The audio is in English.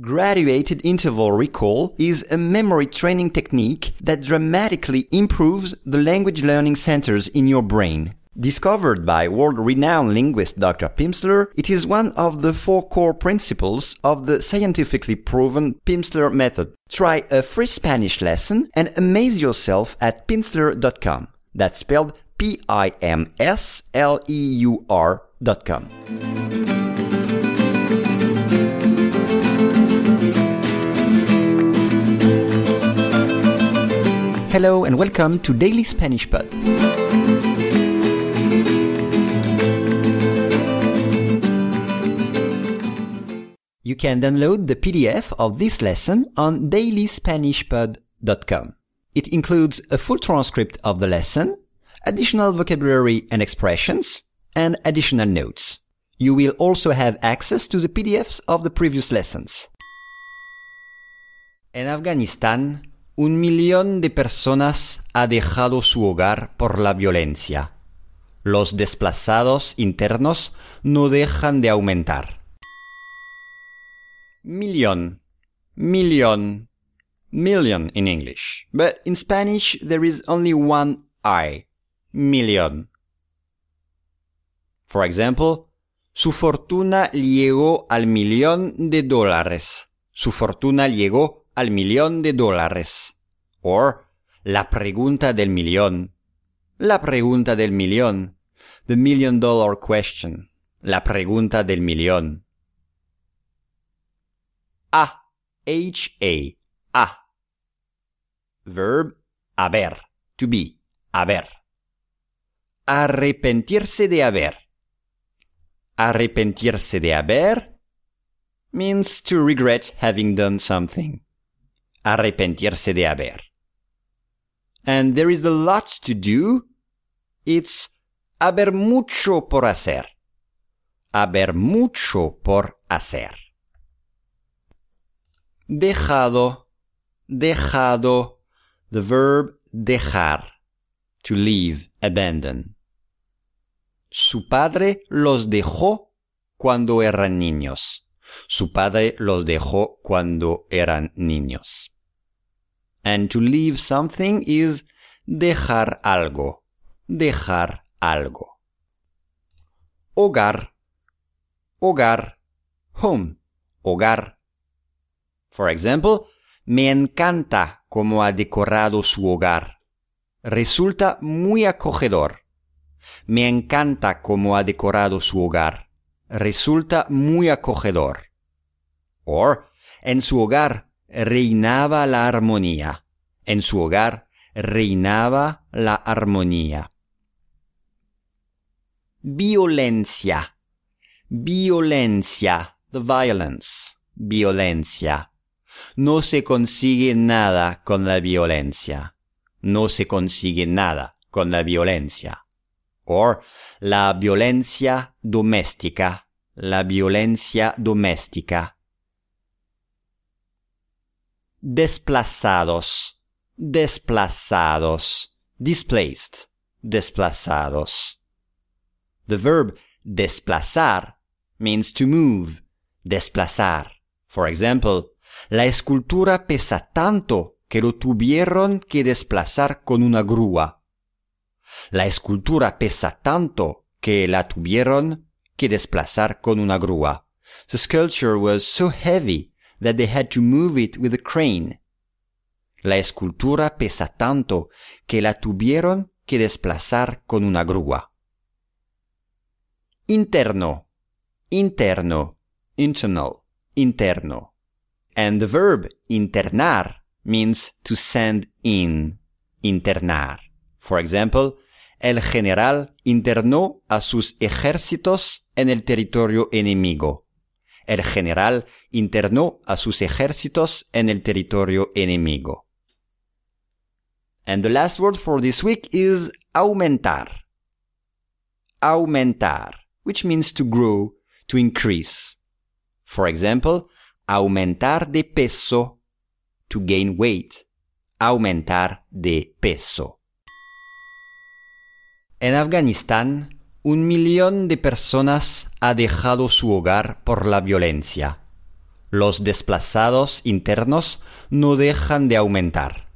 Graduated interval recall is a memory training technique that dramatically improves the language learning centers in your brain. Discovered by world-renowned linguist Dr. Pimsleur, it is one of the four core principles of the scientifically proven Pimsleur method. Try a free Spanish lesson and amaze yourself at pimsleur.com. That's spelled P-I-M-S-L-E-U-R Hello and welcome to Daily Spanish Pod. You can download the PDF of this lesson on dailyspanishpod.com. It includes a full transcript of the lesson, additional vocabulary and expressions, and additional notes. You will also have access to the PDFs of the previous lessons. In Afganistán, un millón de personas ha dejado su hogar por la violencia. Los desplazados internos no dejan de aumentar. Million. Million. Million in English. But in Spanish there is only one I. Million. For example, su fortuna llegó al millón de dólares. Su fortuna llegó al millón de dólares. Or, la pregunta del millón. La pregunta del millón. The million dollar question. La pregunta del millón. A. H-A. A. Verb haber. To be. Haber. Arrepentirse de haber. Arrepentirse de haber means to regret having done something. Arrepentirse de haber. And there is a lot to do. It's haber mucho por hacer. Haber mucho por hacer. Dejado, dejado, the verb dejar, to leave, abandon. Su padre los dejó cuando eran niños. Su padre los dejó cuando eran niños. And to leave something is dejar algo, dejar algo. Hogar, hogar, home, hogar. For example, me encanta cómo ha decorado su hogar. Resulta muy acogedor. Me encanta cómo ha decorado su hogar. Resulta muy acogedor. Or, en su hogar reinaba la armonía. En su hogar reinaba la armonía. Violencia. Violencia. The violence. Violencia. No se consigue nada con la violencia. No se consigue nada con la violencia. Or, la violencia doméstica. La violencia doméstica. Desplazados. Desplazados. Displaced. Desplazados. The verb desplazar means to move. Desplazar. For example, la escultura pesa tanto que lo tuvieron que desplazar con una grúa. La escultura pesa tanto que la tuvieron que desplazar con una grúa. The sculpture was so heavy that they had to move it with a crane. La escultura pesa tanto que la tuvieron que desplazar con una grúa. Interno. Interno. Internal. Interno. And the verb internar means to send in. Internar. For example, el general internó a sus ejércitos en el territorio enemigo. El general internó a sus ejércitos en el territorio enemigo. And the last word for this week is aumentar. Aumentar, which means to grow, to increase. For example, aumentar de peso, to gain weight. Aumentar de peso. En Afganistán, un millón de personas ha dejado su hogar por la violencia. Los desplazados internos no dejan de aumentar.